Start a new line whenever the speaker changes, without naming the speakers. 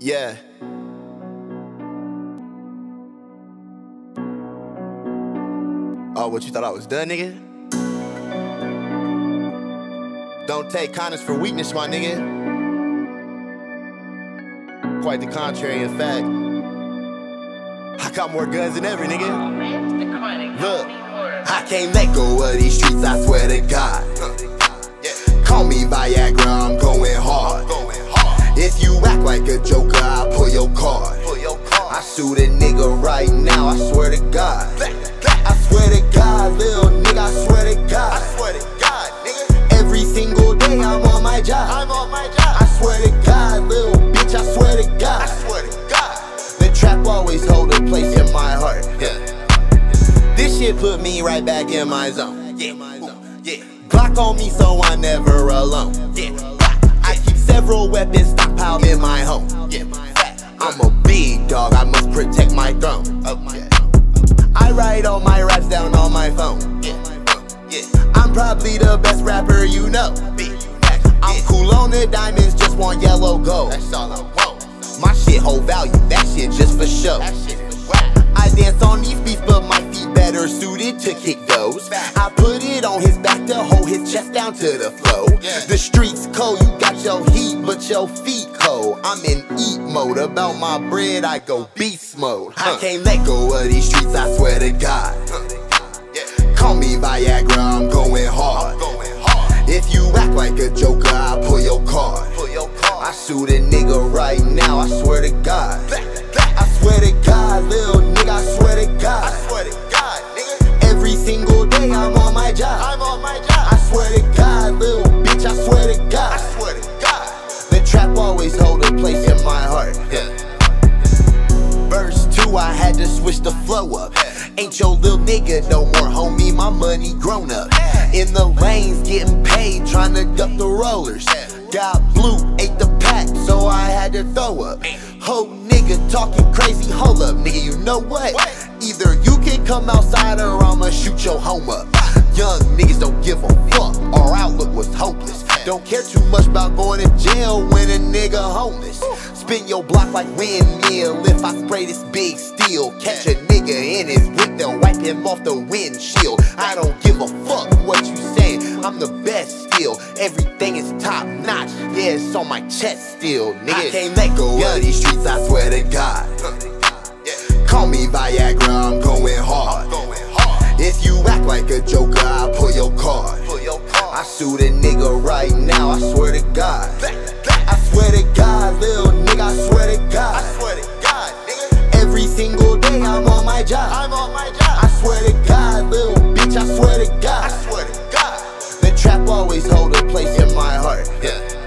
Yeah. Oh, what you thought I was done, nigga? Don't take kindness for weakness, my nigga. Quite the contrary, in fact. I got more guns than ever, nigga. Look, I can't let go of these streets, I swear to God. Call me Viagra, I'm going God. I swear to God, little nigga, I swear to God. I swear to God, nigga. Every single day I'm on my job. I'm on my job. I swear to God, little bitch, I swear to God. I swear to God. The trap always hold a place in my heart. Yeah. This shit put me right back in my zone. Yeah, my zone. Yeah. Glock on me so I'm never alone. Yeah. I keep several weapons stockpiled in my home. Yeah. I'm a big dog, I must protect my throne. Okay. I write all my raps down on my phone. I'm probably the best rapper you know. I'm cool on the diamonds, just want yellow gold. That's all I want. My shit hold value, that shit just for show. I dance on these beats, but my feet better suited to kick those. I put it on his back to hold his chest down to the flow. The streets cold, you got your heat, but your feet cold. I'm in eat mode. About my bread, I go beast mode. I can't let go of these streets, I swear to God. Call me Viagra, I'm going hard. If you act like a joker, I'll pull your card. I shoot a nigga right now, I swear to God. Ain't your little nigga no more, homie, my money grown up. In the lanes, getting paid, trying to duck the rollers. Got blue, ate the pack, so I had to throw up. Ho nigga talking crazy, hold up, nigga, you know what? Either you can come outside or I'ma shoot your home up. Young niggas don't give a fuck, our outlook was hopeless. Don't care too much about going to jail when a nigga homeless. Spin your block like windmill if I spray this big steel. Catch a nigga in his whip, then wipe him off the windshield. I don't give a fuck what you say, I'm the best still. Everything is top notch, yeah, it's on my chest still, nigga. I can't let go of these streets, I swear to God. Call me Viagra, I'm day I'm on my job. I'm on my job. I swear to God, little bitch, I swear to God. I swear to God. The trap always hold a place in my heart. Yeah.